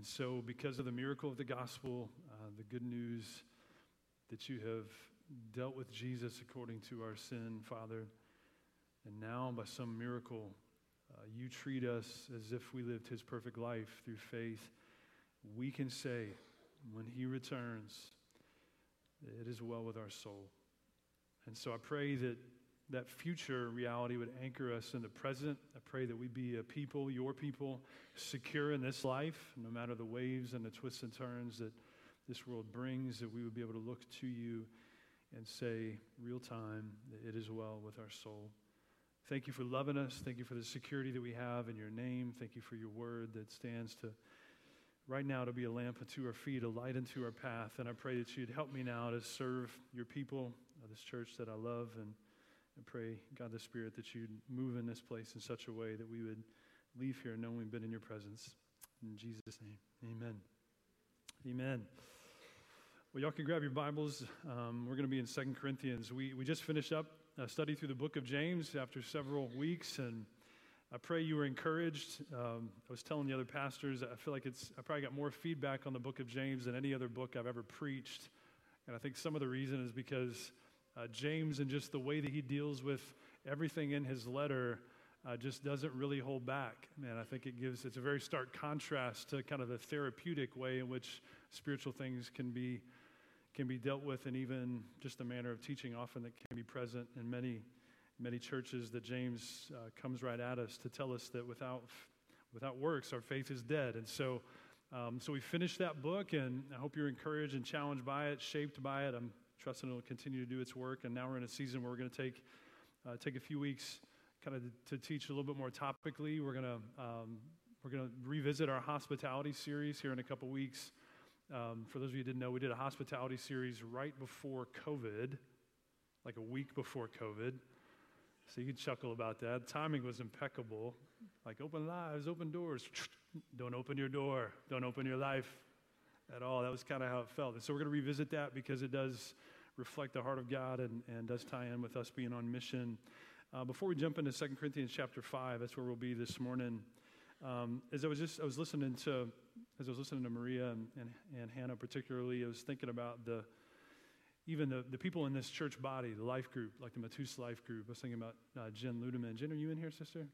And so, because of the miracle of the gospel, uh, the good news that you have dealt with Jesus according to our sin, Father, and now by some miracle, uh, you treat us as if we lived his perfect life through faith, we can say, when he returns, it is well with our soul. And so I pray that that future reality would anchor us in the present. I pray that we be a people, your people, secure in this life, no matter the waves and the twists and turns that this world brings, that we would be able to look to you and say, real time, it is well with our soul. Thank you for loving us. Thank you for the security that we have in your name. Thank you for your word that stands to right now to be a lamp unto our feet, a light unto our path. And I pray that you'd help me now to serve your people, uh, this church that I love, and I pray, God the Spirit, that you'd move in this place in such a way that we would leave here knowing we've been in your presence. In Jesus' name, amen. Amen. Well, y'all can grab your Bibles. Um, we're going to be in Second Corinthians. We, we just finished up a study through the book of James after several weeks, and I pray you were encouraged. Um, I was telling the other pastors, I feel like it's, I probably got more feedback on the book of James than any other book I've ever preached. And I think some of the reason is because uh, James and just the way that he deals with everything in his letter uh, just doesn't really hold back. Man, I think it gives, it's a very stark contrast to kind of the therapeutic way in which spiritual things can be, can be dealt with and even just the manner of teaching often that can be present in many many churches that James uh, comes right at us to tell us that without, without works, our faith is dead. And so, um, so we finished that book, and I hope you're encouraged and challenged by it, shaped by it. I'm trusting it'll continue to do its work. And now we're in a season where we're going to take, uh, take a few weeks kind of to teach a little bit more topically. We're going to um, we're going to revisit our hospitality series here in a couple weeks. Um, for those of you who didn't know, we did a hospitality series right before COVID, like a week before COVID. So you can chuckle about that. Timing was impeccable. Like open lives, open doors. Don't open your door. Don't open your life at all. That was kind of how it felt. And so we're going to revisit that because it does reflect the heart of God and, and does tie in with us being on mission. Uh, before we jump into 2 Corinthians chapter 5, that's where we'll be this morning. Um, as I was just, I was listening to, as I was listening to Maria and, and, and Hannah particularly, I was thinking about the, even the, the people in this church body, the life group, like the Matus life group. I was thinking about uh, Jen Ludeman. Jen, are you in here, sister?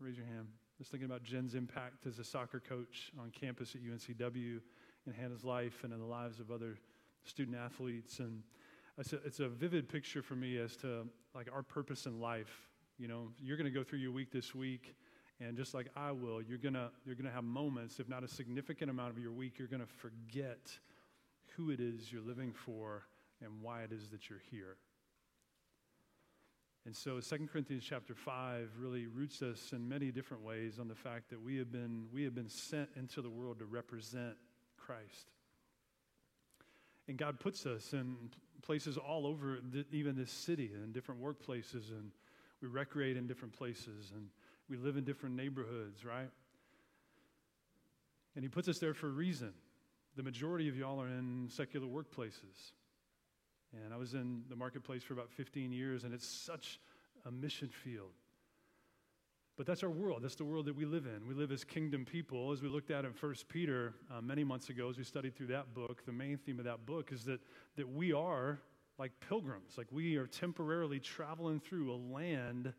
Raise your hand. I was thinking about Jen's impact as a soccer coach on campus at UNCW in Hannah's life and in the lives of other student athletes. And it's a, it's a vivid picture for me as to like our purpose in life. You know, you're going to go through your week this week, and just like I will, you're going to you're going to have moments, if not a significant amount of your week, you're going to forget who it is you're living for and why it is that you're here. And so 2 Corinthians chapter 5 really roots us in many different ways on the fact that we have been, we have been sent into the world to represent Christ. And God puts us in places all over, even this city, and different workplaces, and we recreate in different places, and we live in different neighborhoods, right? And He puts us there for a reason. The majority of y'all are in secular workplaces. And I was in the marketplace for about 15 years, and it's such a mission field. But that's our world. That's the world that we live in. We live as kingdom people. As we looked at in 1 Peter uh, many months ago, as we studied through that book, the main theme of that book is that, that we are like pilgrims. Like we are temporarily traveling through a land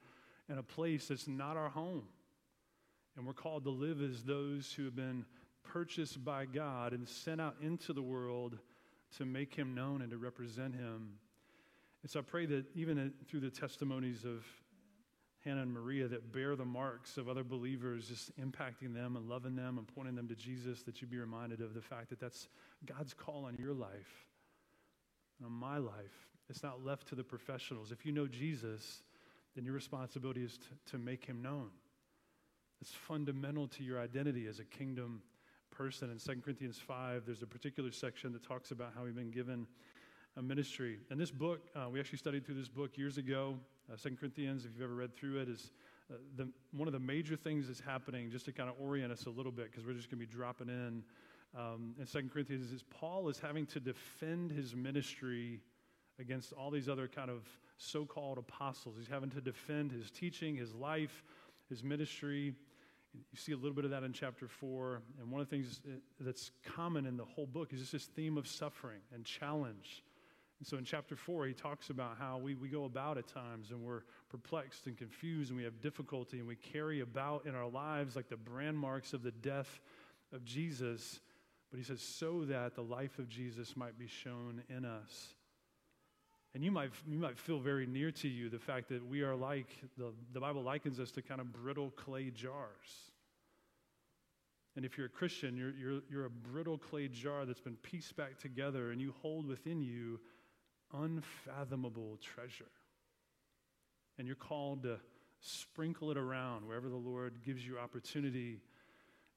and a place that's not our home. And we're called to live as those who have been purchased by God and sent out into the world to make him known and to represent him. And so I pray that even through the testimonies of Hannah and Maria that bear the marks of other believers, just impacting them and loving them and pointing them to Jesus, that you be reminded of the fact that that's God's call on your life on my life. It's not left to the professionals. If you know Jesus, then your responsibility is to, to make him known. It's fundamental to your identity as a kingdom person. In 2 Corinthians 5, there's a particular section that talks about how we've been given ministry. And this book, uh, we actually studied through this book years ago. Uh, 2 Corinthians, if you've ever read through it, is uh, the, one of the major things that's happening, just to kind of orient us a little bit, because we're just going to be dropping in. Um, in 2 Corinthians, is Paul is having to defend his ministry against all these other kind of so called apostles. He's having to defend his teaching, his life, his ministry You see a little bit of that in chapter four. And one of the things that's common in the whole book is just this theme of suffering and challenge. And so in chapter four, he talks about how we, we go about at times and we're perplexed and confused and we have difficulty and we carry about in our lives like the brand marks of the death of Jesus. But he says, so that the life of Jesus might be shown in us. And you might, you might feel very near to you the fact that we are like, the, the Bible likens us to kind of brittle clay jars. And if you're a Christian, you're, you're, you're a brittle clay jar that's been pieced back together, and you hold within you unfathomable treasure. And you're called to sprinkle it around wherever the Lord gives you opportunity.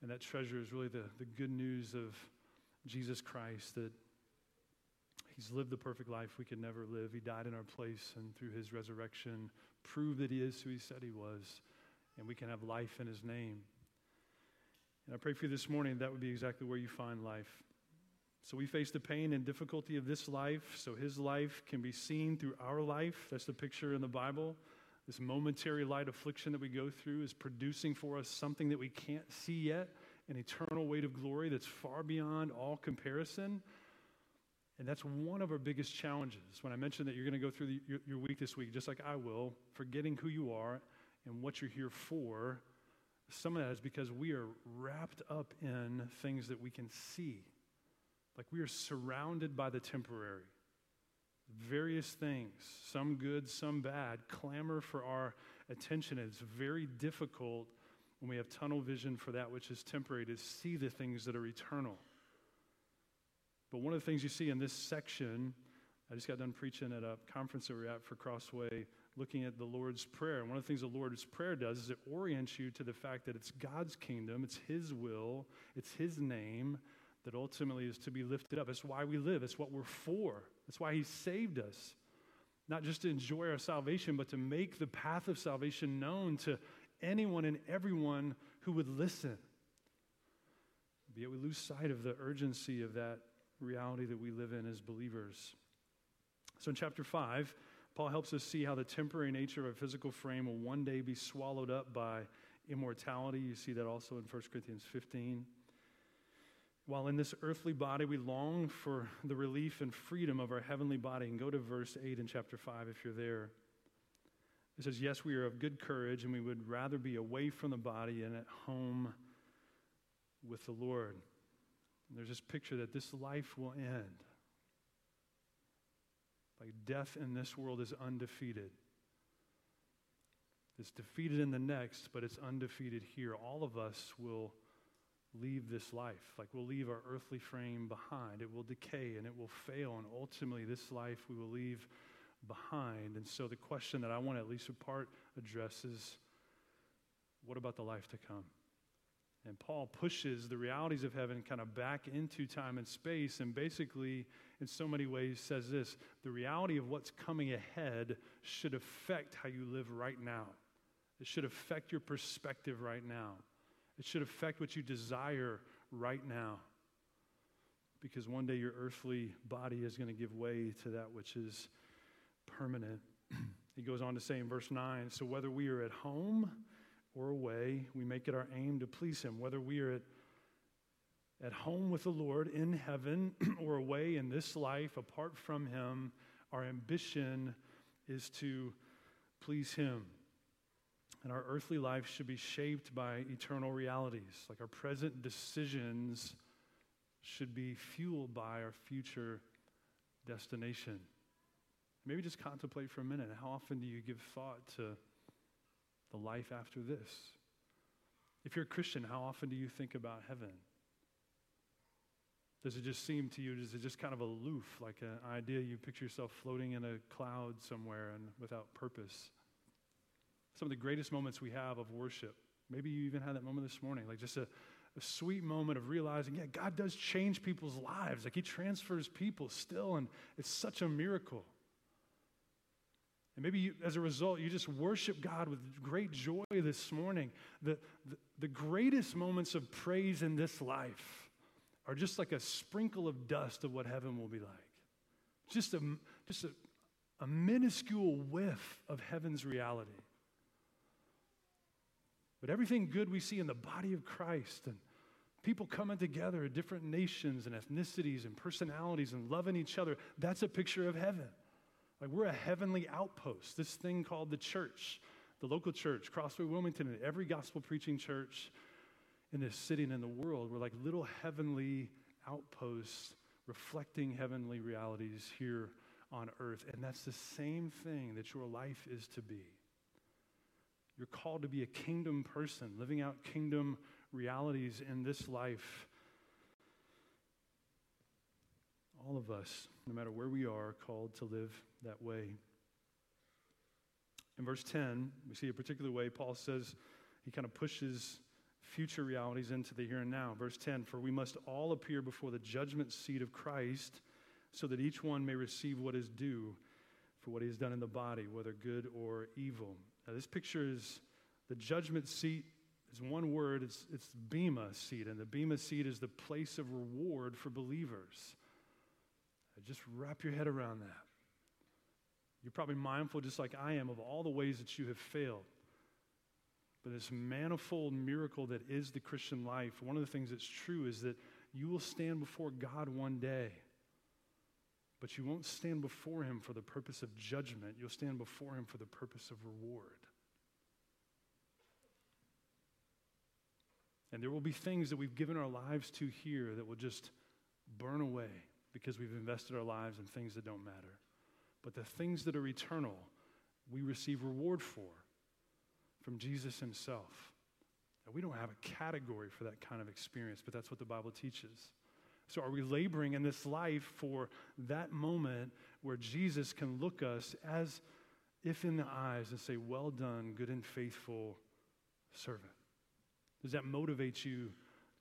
And that treasure is really the, the good news of Jesus Christ that He's lived the perfect life we could never live. He died in our place, and through His resurrection, proved that He is who He said He was, and we can have life in His name. And I pray for you this morning that would be exactly where you find life. So we face the pain and difficulty of this life, so his life can be seen through our life. That's the picture in the Bible. This momentary light affliction that we go through is producing for us something that we can't see yet an eternal weight of glory that's far beyond all comparison. And that's one of our biggest challenges. When I mentioned that you're going to go through the, your, your week this week, just like I will, forgetting who you are and what you're here for, some of that is because we are wrapped up in things that we can see. Like we are surrounded by the temporary. Various things, some good, some bad, clamor for our attention. It's very difficult when we have tunnel vision for that which is temporary to see the things that are eternal. But one of the things you see in this section, I just got done preaching at a conference that we are at for Crossway looking at the Lord's Prayer. One of the things the Lord's Prayer does is it orients you to the fact that it's God's kingdom, it's His will, it's His name that ultimately is to be lifted up. It's why we live, it's what we're for. That's why He saved us. Not just to enjoy our salvation, but to make the path of salvation known to anyone and everyone who would listen. But yet we lose sight of the urgency of that reality that we live in as believers. So in chapter 5, Paul helps us see how the temporary nature of our physical frame will one day be swallowed up by immortality. You see that also in 1 Corinthians 15. While in this earthly body, we long for the relief and freedom of our heavenly body. And go to verse 8 in chapter 5 if you're there. It says, Yes, we are of good courage, and we would rather be away from the body and at home with the Lord. And there's this picture that this life will end. Like death in this world is undefeated. It's defeated in the next, but it's undefeated here. All of us will leave this life. Like we'll leave our earthly frame behind. It will decay and it will fail. And ultimately, this life we will leave behind. And so, the question that I want to at least a part address is what about the life to come? And Paul pushes the realities of heaven kind of back into time and space, and basically, in so many ways, says this the reality of what's coming ahead should affect how you live right now. It should affect your perspective right now. It should affect what you desire right now. Because one day your earthly body is going to give way to that which is permanent. he goes on to say in verse 9 so whether we are at home, or away, we make it our aim to please Him, whether we are at, at home with the Lord in heaven or away in this life apart from Him. Our ambition is to please Him. And our earthly life should be shaped by eternal realities. Like our present decisions should be fueled by our future destination. Maybe just contemplate for a minute how often do you give thought to the life after this? If you're a Christian, how often do you think about heaven? Does it just seem to you, is it just kind of aloof, like an idea you picture yourself floating in a cloud somewhere and without purpose? Some of the greatest moments we have of worship, maybe you even had that moment this morning, like just a, a sweet moment of realizing, yeah, God does change people's lives. Like He transfers people still, and it's such a miracle. And maybe you, as a result, you just worship God with great joy this morning. The, the, the, greatest moments of praise in this life are just like a sprinkle of dust of what heaven will be like. Just a, just a, a minuscule whiff of heaven's reality. But everything good we see in the body of Christ and people coming together, different nations and ethnicities and personalities and loving each other, that's a picture of heaven. Like we're a heavenly outpost, this thing called the church, the local church, Crossway Wilmington, and every gospel preaching church in this city and in the world. We're like little heavenly outposts reflecting heavenly realities here on earth. And that's the same thing that your life is to be. You're called to be a kingdom person, living out kingdom realities in this life. All of us, no matter where we are, called to live that way. In verse 10, we see a particular way Paul says he kind of pushes future realities into the here and now. Verse 10 For we must all appear before the judgment seat of Christ, so that each one may receive what is due for what he has done in the body, whether good or evil. Now, this picture is the judgment seat is one word, it's, it's Bema seat, and the Bema seat is the place of reward for believers. Just wrap your head around that. You're probably mindful, just like I am, of all the ways that you have failed. But this manifold miracle that is the Christian life, one of the things that's true is that you will stand before God one day. But you won't stand before Him for the purpose of judgment. You'll stand before Him for the purpose of reward. And there will be things that we've given our lives to here that will just burn away because we've invested our lives in things that don't matter. But the things that are eternal, we receive reward for from Jesus himself. Now, we don't have a category for that kind of experience, but that's what the Bible teaches. So, are we laboring in this life for that moment where Jesus can look us as if in the eyes and say, Well done, good and faithful servant? Does that motivate you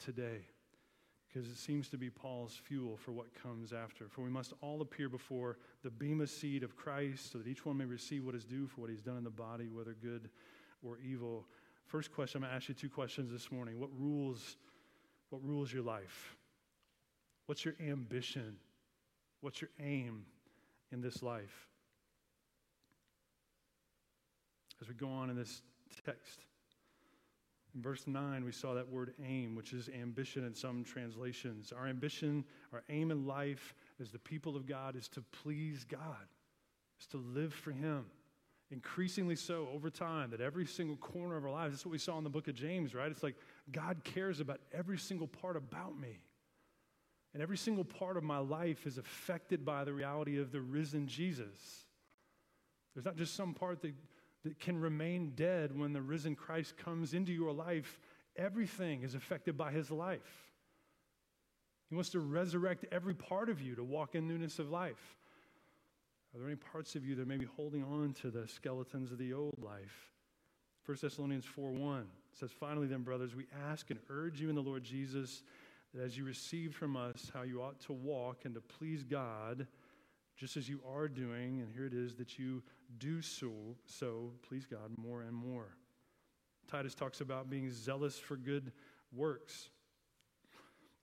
today? Because it seems to be Paul's fuel for what comes after. For we must all appear before the bema seat of Christ so that each one may receive what is due for what he's done in the body, whether good or evil. First question, I'm going to ask you two questions this morning. What rules, what rules your life? What's your ambition? What's your aim in this life? As we go on in this text, in verse 9, we saw that word aim, which is ambition in some translations. Our ambition, our aim in life as the people of God is to please God, is to live for Him. Increasingly so over time, that every single corner of our lives, that's what we saw in the book of James, right? It's like God cares about every single part about me. And every single part of my life is affected by the reality of the risen Jesus. There's not just some part that that can remain dead when the risen Christ comes into your life, everything is affected by his life. He wants to resurrect every part of you to walk in newness of life. Are there any parts of you that may be holding on to the skeletons of the old life? 1 Thessalonians 4 1 says, Finally, then, brothers, we ask and urge you in the Lord Jesus that as you received from us how you ought to walk and to please God, just as you are doing, and here it is, that you do so, so, please God, more and more. Titus talks about being zealous for good works.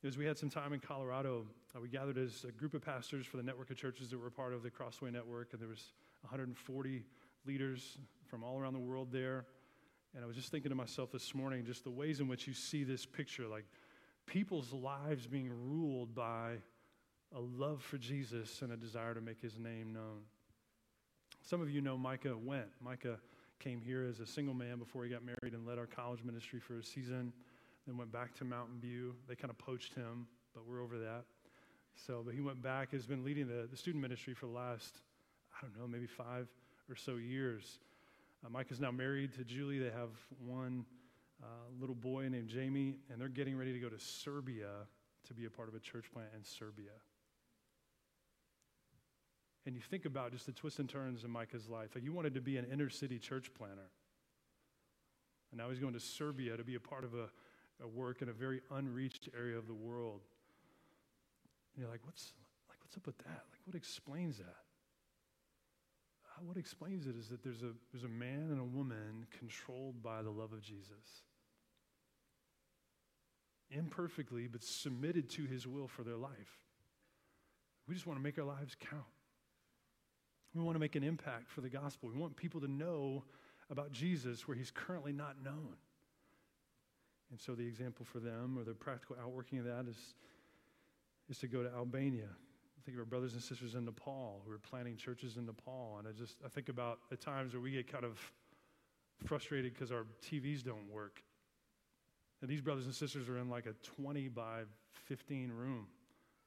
As we had some time in Colorado, uh, we gathered as a group of pastors for the network of churches that were part of the Crossway Network, and there was 140 leaders from all around the world there. And I was just thinking to myself this morning, just the ways in which you see this picture, like people's lives being ruled by a love for Jesus and a desire to make his name known. Some of you know Micah went. Micah came here as a single man before he got married and led our college ministry for a season, then went back to Mountain View. They kind of poached him, but we're over that. So, but he went back, has been leading the, the student ministry for the last, I don't know, maybe five or so years. Uh, Mike is now married to Julie. They have one uh, little boy named Jamie, and they're getting ready to go to Serbia to be a part of a church plant in Serbia and you think about just the twists and turns in Micah's life. Like, you wanted to be an inner city church planter. And now he's going to Serbia to be a part of a, a work in a very unreached area of the world. And you're like, what's, like, what's up with that? Like, what explains that? Uh, what explains it is that there's a, there's a man and a woman controlled by the love of Jesus. Imperfectly, but submitted to his will for their life. We just want to make our lives count. We want to make an impact for the gospel. We want people to know about Jesus where he's currently not known. And so the example for them or the practical outworking of that is, is to go to Albania. I think of our brothers and sisters in Nepal who are planting churches in Nepal. And I just I think about the times where we get kind of frustrated because our TVs don't work. And these brothers and sisters are in like a 20 by 15 room,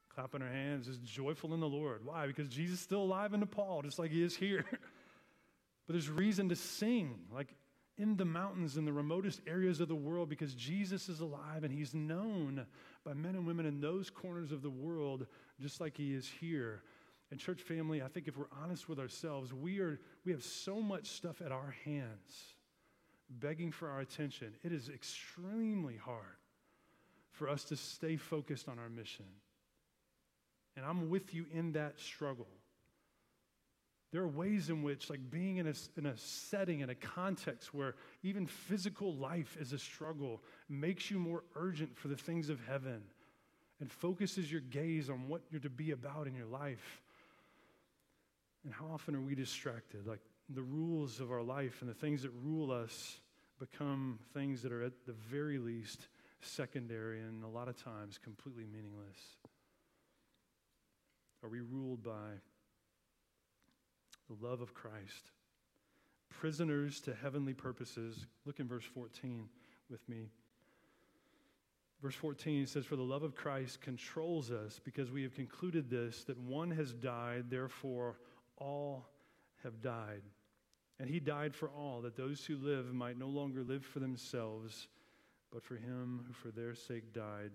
clapping their hands, just joyful in the Lord. Why? Because Jesus is still alive in Nepal, just like he is here. but there's reason to sing, like in the mountains in the remotest areas of the world, because Jesus is alive and he's known by men and women in those corners of the world, just like he is here. And church family, I think if we're honest with ourselves, we are we have so much stuff at our hands begging for our attention. It is extremely hard for us to stay focused on our mission. And I'm with you in that struggle. There are ways in which, like being in a, in a setting, in a context where even physical life is a struggle, makes you more urgent for the things of heaven and focuses your gaze on what you're to be about in your life. And how often are we distracted? Like the rules of our life and the things that rule us become things that are at the very least secondary and a lot of times completely meaningless. Are we ruled by the love of Christ? Prisoners to heavenly purposes. Look in verse 14 with me. Verse 14 says, For the love of Christ controls us because we have concluded this, that one has died, therefore all have died. And he died for all, that those who live might no longer live for themselves, but for him who for their sake died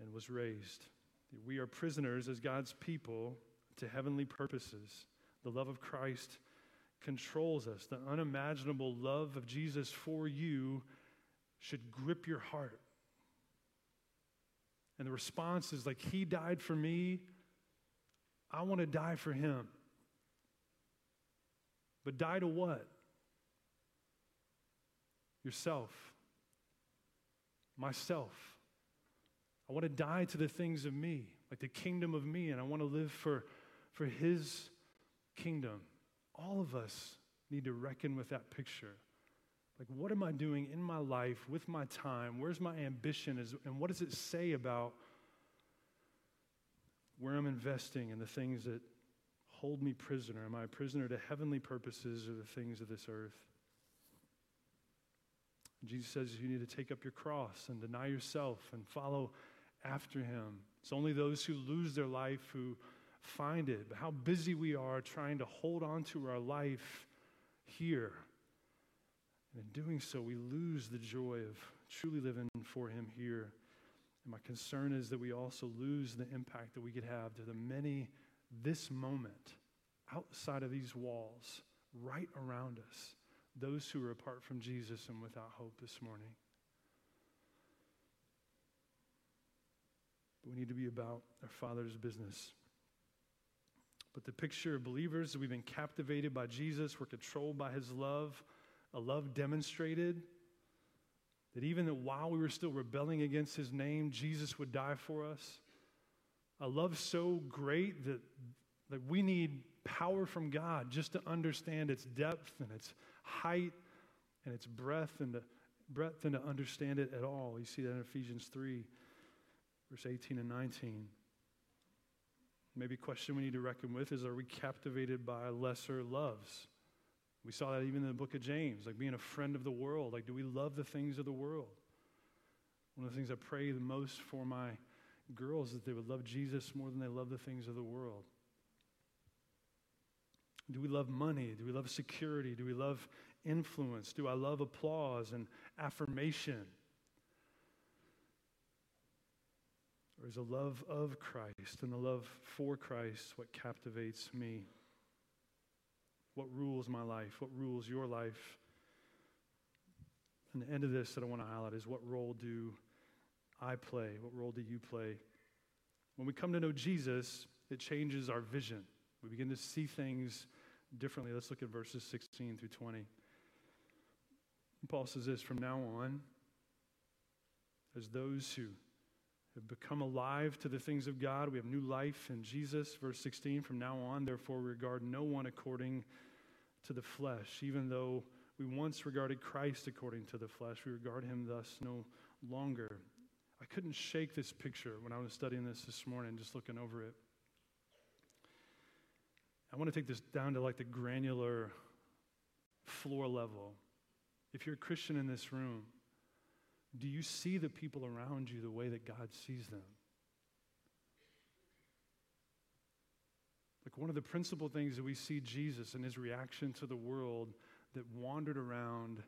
and was raised. We are prisoners as God's people to heavenly purposes. The love of Christ controls us. The unimaginable love of Jesus for you should grip your heart. And the response is like, He died for me. I want to die for Him. But die to what? Yourself. Myself. I want to die to the things of me, like the kingdom of me, and I want to live for, for His kingdom. All of us need to reckon with that picture. Like, what am I doing in my life with my time? Where's my ambition? Is, and what does it say about where I'm investing and the things that hold me prisoner? Am I a prisoner to heavenly purposes or the things of this earth? Jesus says you need to take up your cross and deny yourself and follow after him. It's only those who lose their life who find it. But how busy we are trying to hold on to our life here. And in doing so, we lose the joy of truly living for him here. And my concern is that we also lose the impact that we could have to the many this moment, outside of these walls, right around us, those who are apart from Jesus and without hope this morning. But we need to be about our Father's business. But the picture of believers, we've been captivated by Jesus, we're controlled by his love, a love demonstrated that even while we were still rebelling against his name, Jesus would die for us a love so great that, that we need power from God just to understand its depth and its height and its breadth and to, breadth and to understand it at all. You see that in Ephesians 3, verse 18 and 19. Maybe question we need to reckon with is are we captivated by lesser loves? We saw that even in the book of James, like being a friend of the world. Like, do we love the things of the world? One of the things I pray the most for my girls that they would love Jesus more than they love the things of the world? Do we love money? Do we love security? Do we love influence? Do I love applause and affirmation? Or is the love of Christ and the love for Christ what captivates me? What rules my life? What rules your life? And the end of this that I want to highlight is what role do I play? What role do you play? When we come to know Jesus, it changes our vision. We begin to see things differently. Let's look at verses 16 through 20. Paul says this from now on, as those who have become alive to the things of God, we have new life in Jesus. Verse 16, from now on, therefore, we regard no one according to the flesh, even though We once regarded Christ according to the flesh. We regard him thus no longer. I couldn't shake this picture when I was studying this this morning, just looking over it. I want to take this down to like the granular floor level. If you're a Christian in this room, do you see the people around you the way that God sees them? Like one of the principal things that we see Jesus and his reaction to the world that wandered around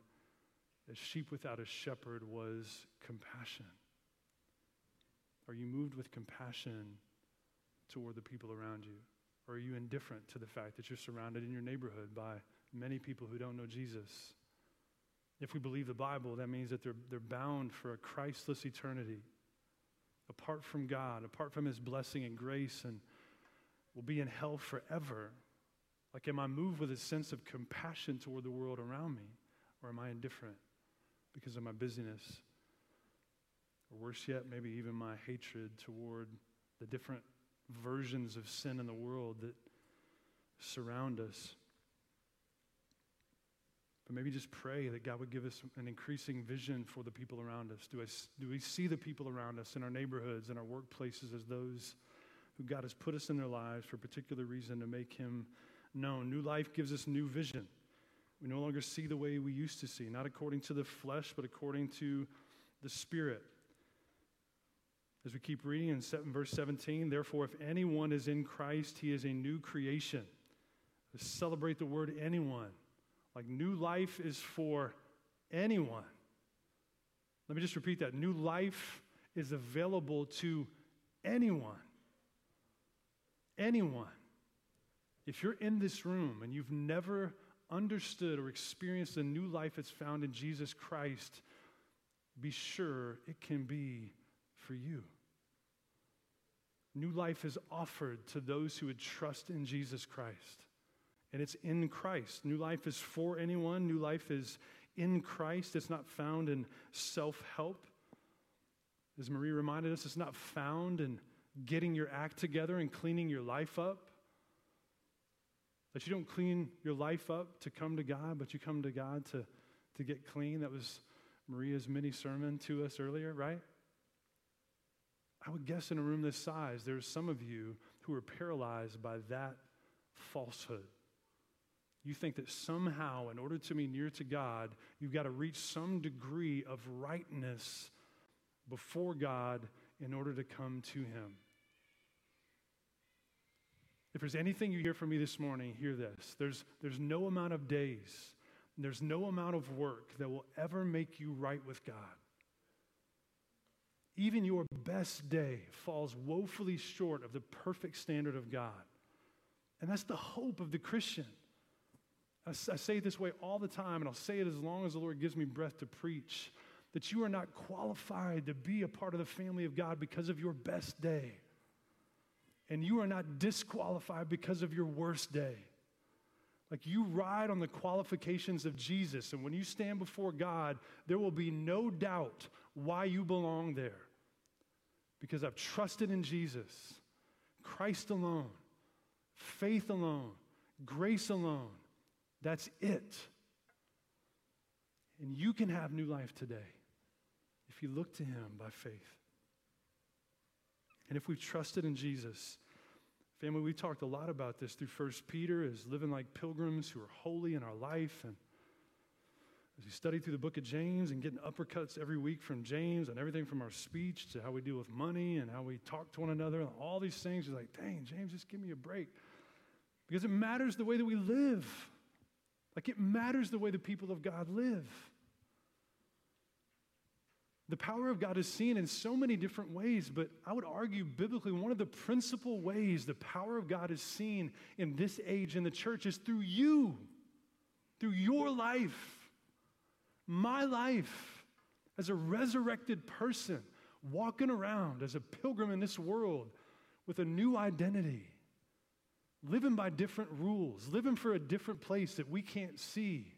as sheep without a shepherd was compassion. Are you moved with compassion toward the people around you? Or are you indifferent to the fact that you're surrounded in your neighborhood by many people who don't know Jesus? If we believe the Bible, that means that they're, they're bound for a Christless eternity, apart from God, apart from His blessing and grace, and will be in hell forever. Like, am I moved with a sense of compassion toward the world around me, or am I indifferent because of my busyness? Or worse yet, maybe even my hatred toward the different versions of sin in the world that surround us. But maybe just pray that God would give us an increasing vision for the people around us. Do, I, do we see the people around us in our neighborhoods, in our workplaces, as those who God has put us in their lives for a particular reason to make Him known? New life gives us new vision. We no longer see the way we used to see, not according to the flesh, but according to the Spirit. As we keep reading in seven, verse 17, therefore, if anyone is in Christ, he is a new creation. Let's celebrate the word anyone. Like new life is for anyone. Let me just repeat that. New life is available to anyone. Anyone. If you're in this room and you've never understood or experienced the new life that's found in Jesus Christ, be sure it can be for you. New life is offered to those who would trust in Jesus Christ. And it's in Christ. New life is for anyone. New life is in Christ. It's not found in self help. As Marie reminded us, it's not found in getting your act together and cleaning your life up. That you don't clean your life up to come to God, but you come to God to, to get clean. That was Maria's mini sermon to us earlier, right? I would guess in a room this size, there's some of you who are paralyzed by that falsehood. You think that somehow, in order to be near to God, you've got to reach some degree of rightness before God in order to come to Him. If there's anything you hear from me this morning, hear this. There's, there's no amount of days, there's no amount of work that will ever make you right with God. Even your best day falls woefully short of the perfect standard of God. And that's the hope of the Christian. I, say it this way all the time, and I'll say it as long as the Lord gives me breath to preach that you are not qualified to be a part of the family of God because of your best day. And you are not disqualified because of your worst day. Like you ride on the qualifications of Jesus, and when you stand before God, there will be no doubt why you belong there because I've trusted in Jesus, Christ alone, faith alone, grace alone. That's it. And you can have new life today if you look to Him by faith. And if we've trusted in Jesus, family, we talked a lot about this through First Peter as living like pilgrims who are holy in our life and as we study through the book of James and getting uppercuts every week from James and everything from our speech to how we deal with money and how we talk to one another and all these things, you're like, dang, James, just give me a break. Because it matters the way that we live. Like it matters the way the people of God live. The power of God is seen in so many different ways, but I would argue biblically one of the principal ways the power of God is seen in this age in the church is through you, through your life my life as a resurrected person, walking around as a pilgrim in this world with a new identity, living by different rules, living for a different place that we can't see.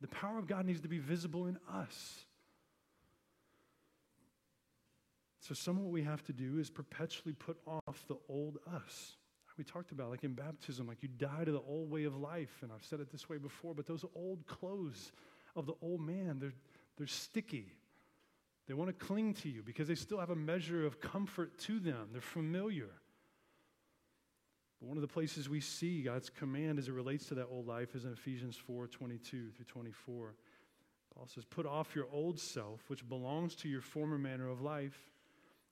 The power of God needs to be visible in us. So, some of what we have to do is perpetually put off the old us. we talked about, like in baptism, like you die to the old way of life. And I've said it this way before, but those old clothes of the old man, they're, they're sticky. They want to cling to you because they still have a measure of comfort to them. They're familiar. But one of the places we see God's command as it relates to that old life is in Ephesians 4 22 through 24. Paul says, Put off your old self, which belongs to your former manner of life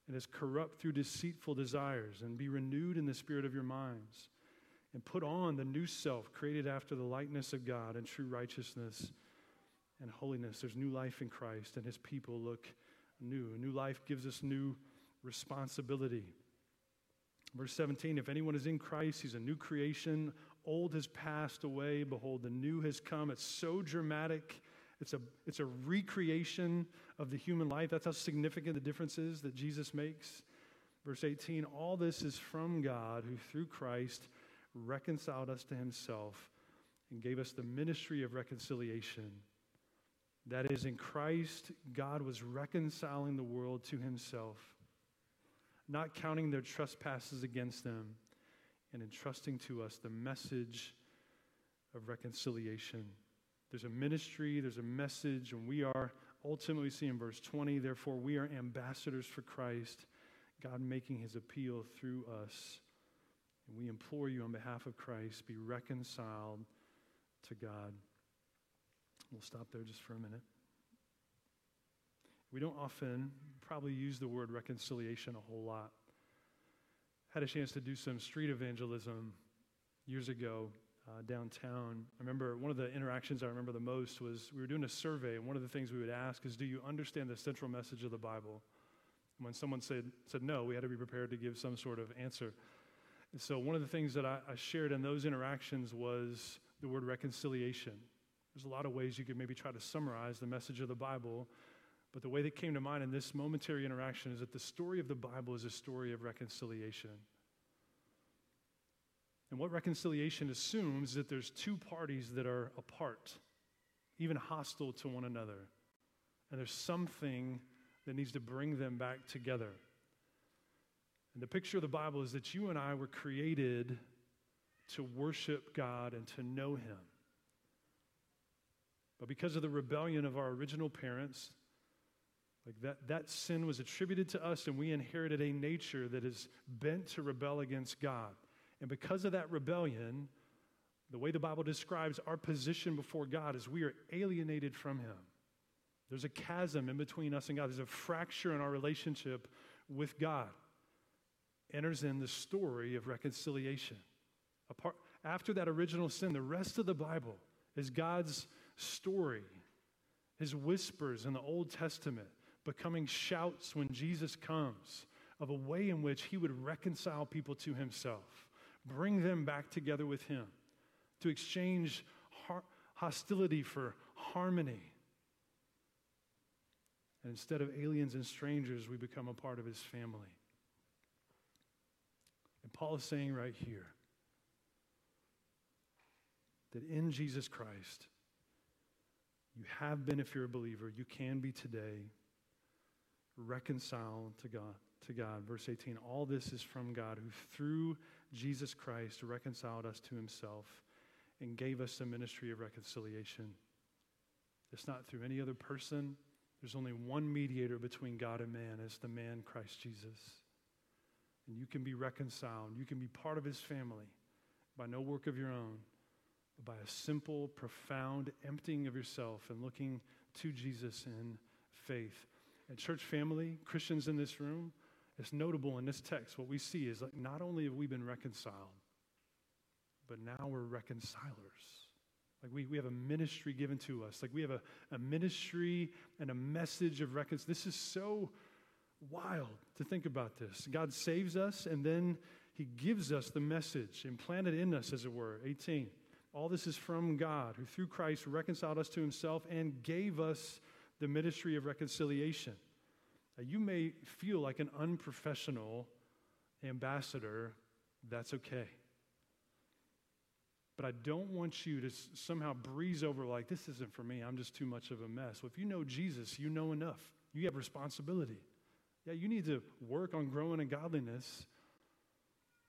and is corrupt through deceitful desires, and be renewed in the spirit of your minds. And put on the new self, created after the likeness of God in true righteousness and holiness. There's new life in Christ, and his people look new. New life gives us new responsibility. Verse 17 If anyone is in Christ, he's a new creation. Old has passed away. Behold, the new has come. It's so dramatic. It's a, it's a recreation of the human life. That's how significant the difference is that Jesus makes. Verse 18 All this is from God, who through Christ reconciled us to himself and gave us the ministry of reconciliation. That is, in Christ, God was reconciling the world to himself, not counting their trespasses against them, and entrusting to us the message of reconciliation. There's a ministry, there's a message, and we are ultimately, see in verse 20, therefore, we are ambassadors for Christ, God making his appeal through us. And we implore you on behalf of Christ, be reconciled to God. We'll stop there just for a minute. We don't often probably use the word reconciliation a whole lot. Had a chance to do some street evangelism years ago uh, downtown. I remember one of the interactions I remember the most was we were doing a survey, and one of the things we would ask is, Do you understand the central message of the Bible? And when someone said, said no, we had to be prepared to give some sort of answer. And so, one of the things that I, I shared in those interactions was the word reconciliation. There's a lot of ways you could maybe try to summarize the message of the Bible, but the way that came to mind in this momentary interaction is that the story of the Bible is a story of reconciliation. And what reconciliation assumes is that there's two parties that are apart, even hostile to one another. And there's something that needs to bring them back together. And the picture of the Bible is that you and I were created to worship God and to know Him. But because of the rebellion of our original parents, like that, that sin was attributed to us, and we inherited a nature that is bent to rebel against God. And because of that rebellion, the way the Bible describes our position before God is we are alienated from Him. There's a chasm in between us and God, there's a fracture in our relationship with God. Enters in the story of reconciliation. Apart, after that original sin, the rest of the Bible is God's story, His whispers in the Old Testament becoming shouts when Jesus comes of a way in which He would reconcile people to Himself bring them back together with Him, to exchange hostility for harmony. And instead of aliens and strangers, we become a part of His family. And Paul is saying right here that in Jesus Christ, you have been, if you're a believer, you can be today reconciled to God. To God. Verse 18, all this is from God who through Jesus Christ reconciled us to himself and gave us a ministry of reconciliation. It's not through any other person. There's only one mediator between God and man. It's the man Christ Jesus. And you can be reconciled. You can be part of his family by no work of your own, by a simple, profound emptying of yourself and looking to Jesus in faith. And church family, Christians in this room, it's notable in this text. What we see is like not only have we been reconciled, but now we're reconcilers. Like we, we have a ministry given to us. Like we have a, a ministry and a message of reconciliation. This is so wild to think about this. God saves us and then he gives us the message, implanted in us, as it were. 18. All this is from God, who through Christ reconciled us to himself and gave us the ministry of reconciliation. Now, you may feel like an unprofessional ambassador. That's okay. But I don't want you to somehow breeze over like, this isn't for me. I'm just too much of a mess. Well, if you know Jesus, you know enough. You have responsibility. Yeah, you need to work on growing in godliness.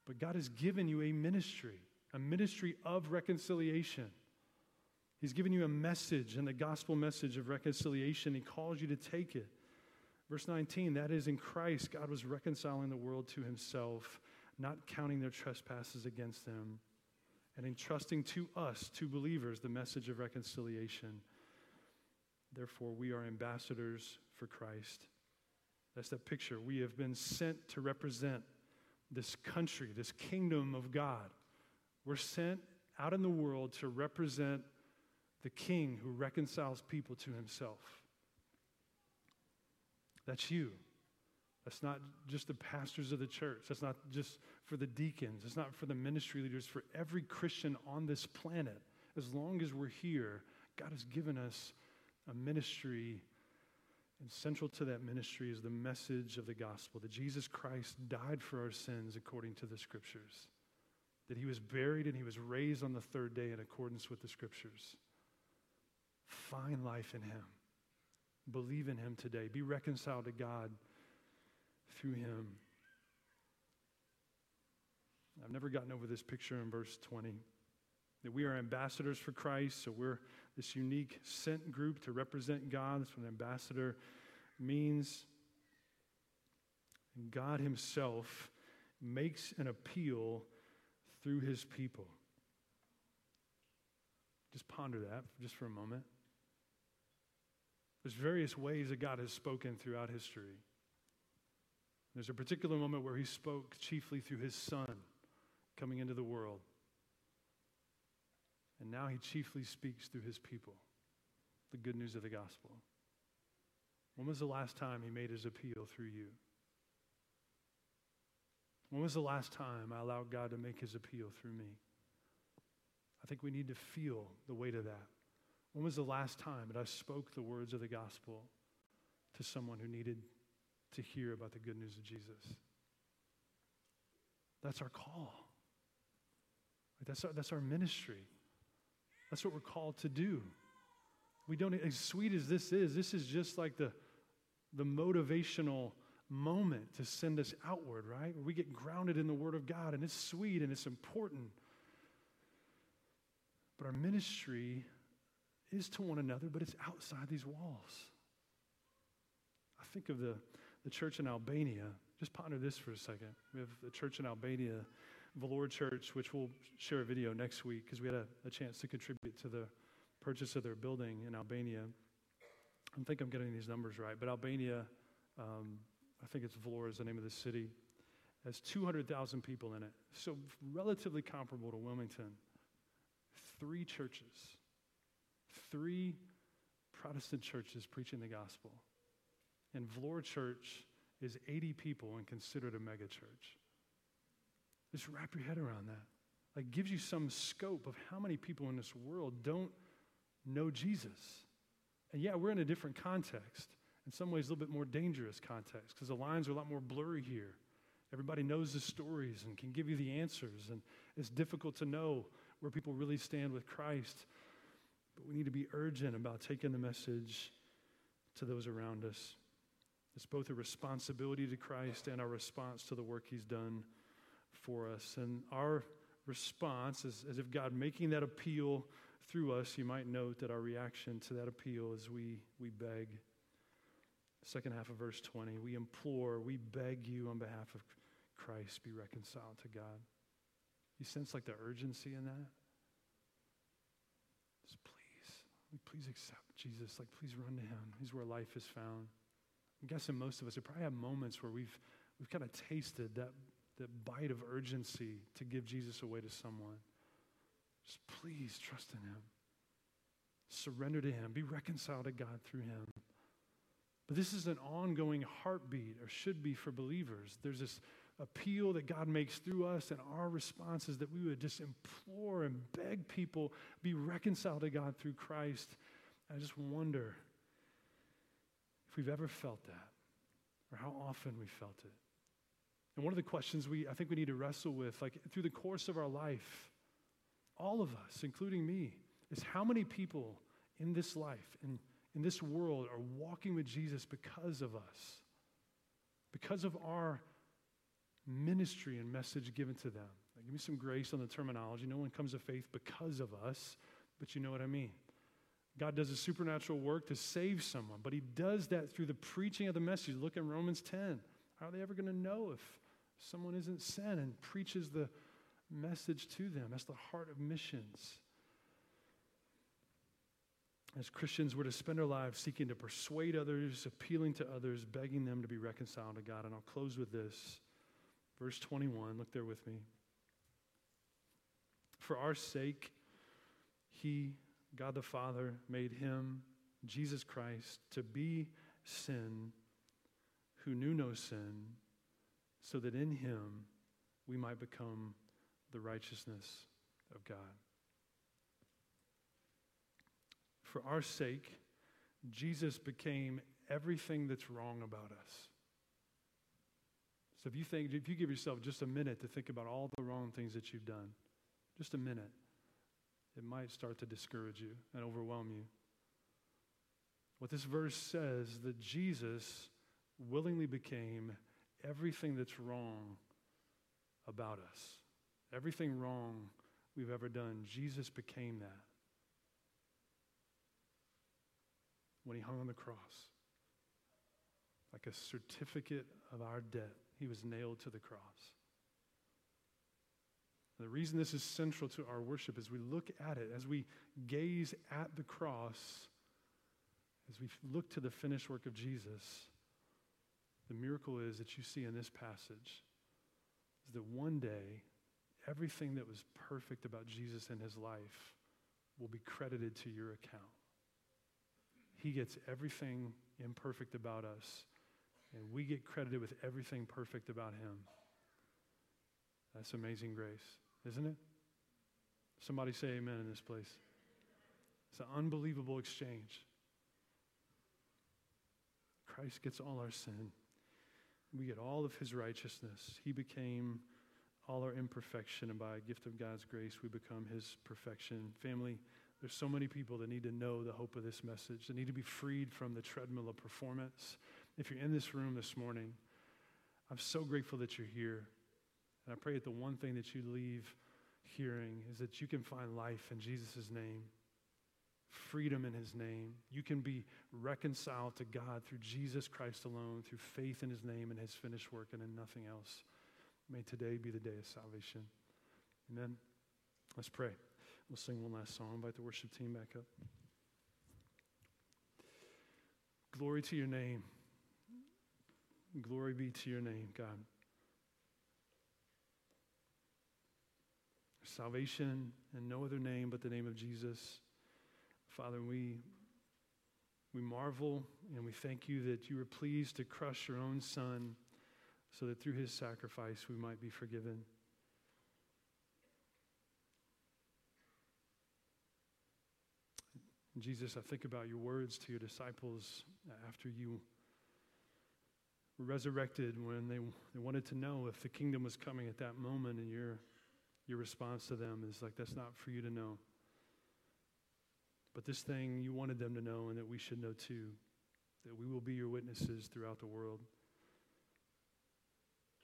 But God has given you a ministry, a ministry of reconciliation. He's given you a message and the gospel message of reconciliation. He calls you to take it. Verse 19, that is in Christ, God was reconciling the world to himself, not counting their trespasses against them, and entrusting to us, to believers, the message of reconciliation. Therefore, we are ambassadors for Christ. That's that picture. We have been sent to represent this country, this kingdom of God. We're sent out in the world to represent the king who reconciles people to himself. That's you. That's not just the pastors of the church. That's not just for the deacons. It's not for the ministry leaders. For every Christian on this planet, as long as we're here, God has given us a ministry. And central to that ministry is the message of the gospel that Jesus Christ died for our sins according to the scriptures, that he was buried and he was raised on the third day in accordance with the scriptures. Find life in him. Believe in him today. Be reconciled to God through him. I've never gotten over this picture in verse 20 that we are ambassadors for Christ, so we're this unique sent group to represent God. That's what an ambassador means. God Himself makes an appeal through His people. Just ponder that just for a moment. There's various ways that God has spoken throughout history. There's a particular moment where he spoke chiefly through his son coming into the world. And now he chiefly speaks through his people, the good news of the gospel. When was the last time he made his appeal through you? When was the last time I allowed God to make his appeal through me? I think we need to feel the weight of that. When was the last time that I spoke the words of the gospel to someone who needed to hear about the good news of Jesus? That's our call. That's our, that's our ministry. That's what we're called to do. We don't, as sweet as this is, this is just like the, the motivational moment to send us outward, right? Where we get grounded in the Word of God, and it's sweet and it's important. But our ministry is to one another, but it's outside these walls. I think of the, the church in Albania. Just ponder this for a second. We have a church in Albania, Vlora Church, which we'll share a video next week because we had a, a, chance to contribute to the purchase of their building in Albania. I think I'm getting these numbers right, but Albania, um, I think it's Vlora is the name of the city, has 200,000 people in it. So relatively comparable to Wilmington. Three churches three Protestant churches preaching the gospel. And Vlora Church is 80 people and considered a megachurch. Just wrap your head around that. Like, gives you some scope of how many people in this world don't know Jesus. And yeah, we're in a different context. In some ways, a little bit more dangerous context because the lines are a lot more blurry here. Everybody knows the stories and can give you the answers, and it's difficult to know where people really stand with Christ. But we need to be urgent about taking the message to those around us. It's both a responsibility to Christ and our response to the work He's done for us. And our response is as if God making that appeal through us, you might note that our reaction to that appeal is we, we beg. Second half of verse 20, we implore, we beg you on behalf of Christ, be reconciled to God. You sense like the urgency in that? Like, please please accept Jesus. Like, please run to him. He's where life is found. I'm guessing most of us have probably had moments where we've, we've kind of tasted that, that bite of urgency to give Jesus away to someone. Just please trust in him. Surrender to him. Be reconciled to God through him. But this is an ongoing heartbeat, or should be for believers. There's this appeal that God makes through us, and our response is that we would just implore and beg people be reconciled to God through Christ. I just wonder if we've ever felt that, or how often we felt it. And one of the questions we I think we need to wrestle with, like through the course of our life, all of us, including me, is how many people in this life, in, in this world, are walking with Jesus because of us, because of our ministry and message given to them. Give me some grace on the terminology. No one comes to faith because of us, but you know what I mean. God does a supernatural work to save someone, but He does that through the preaching of the message. Look in Romans 10. How are they ever going to know if someone isn't sent and preaches the message to them? That's the heart of missions. As Christians, we're to spend our lives seeking to persuade others, appealing to others, begging them to be reconciled to God. And I'll close with this. Verse 21, look there with me. For our sake, He, God the Father, made Him, Jesus Christ, to be sin who knew no sin, so that in Him we might become the righteousness of God. For our sake, Jesus became everything that's wrong about us. So if you think, if you give yourself just a minute to think about all the wrong things that you've done, just a minute, it might start to discourage you and overwhelm you. What this verse says that Jesus willingly became everything that's wrong about us. Everything wrong we've ever done, Jesus became that. When he hung on the cross. Like a certificate of our debt, he was nailed to the cross. The reason this is central to our worship is we look at it, as we gaze at the cross, as we look to the finished work of Jesus, the miracle is that you see in this passage is that one day, everything that was perfect about Jesus and his life will be credited to your account. He gets everything imperfect about us, and we get credited with everything perfect about Him. That's amazing grace, isn't it? Somebody say amen in this place. It's an unbelievable exchange. Christ gets all our sin. We get all of his righteousness. He became all our imperfection, and by a gift of God's grace, we become his perfection. Family, there's so many people that need to know the hope of this message. They need to be freed from the treadmill of performance. If you're in this room this morning, I'm so grateful that you're here. And I pray that the one thing that you leave hearing is that you can find life in Jesus' name, freedom in his name. You can be reconciled to God through Jesus Christ alone, through faith in his name and his finished work, and in nothing else. May today be the day of salvation. Amen. Let's pray. We'll sing one last song. Invite the worship team back up. Glory to your name. Glory be to your name, God. Salvation and no other name but the name of Jesus. Father, we, we marvel and we thank you that you were pleased to crush your own son so that through his sacrifice we might be forgiven. Jesus, I think about your words to your disciples uh, after you were resurrected when they, they wanted to know if the kingdom was coming at that moment, and your, your response to them is like, that's not for you to know. But this thing you wanted them to know, and that we should know too, that we will be your witnesses throughout the world.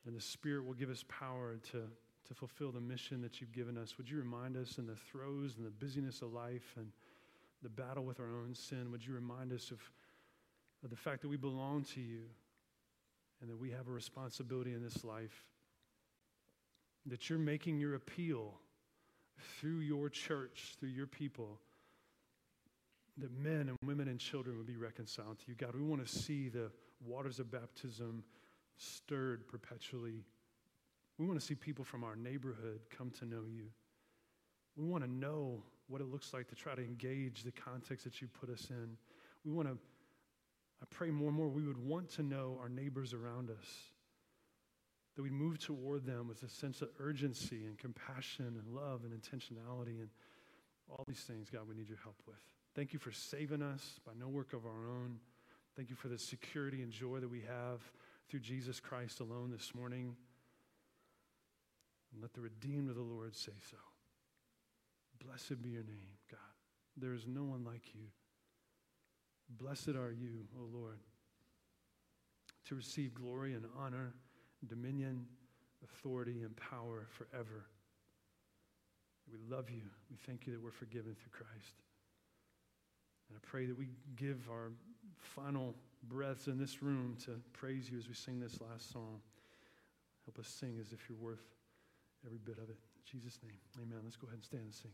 And the Spirit will give us power to, to fulfill the mission that you've given us. Would you remind us in the throes and the busyness of life and the battle with our own sin, would you remind us of, of the fact that we belong to you and that we have a responsibility in this life? That you're making your appeal through your church, through your people, that men and women and children would be reconciled to you. God, we want to see the waters of baptism stirred perpetually. We want to see people from our neighborhood come to know you. We want to know what it looks like to try to engage the context that you put us in. We want to, I pray more and more, we would want to know our neighbors around us, that we move toward them with a sense of urgency and compassion and love and intentionality and all these things, God, we need your help with. Thank you for saving us by no work of our own. Thank you for the security and joy that we have through Jesus Christ alone this morning. And let the redeemed of the Lord say so. Blessed be your name, God. There is no one like you. Blessed are you, O Lord, to receive glory and honor, dominion, authority and power forever. We love you. We thank you that we're forgiven through Christ. And I pray that we give our final breaths in this room to praise you as we sing this last song. Help us sing as if you're worth every bit of it. In Jesus' name, amen. Let's go ahead and stand and sing.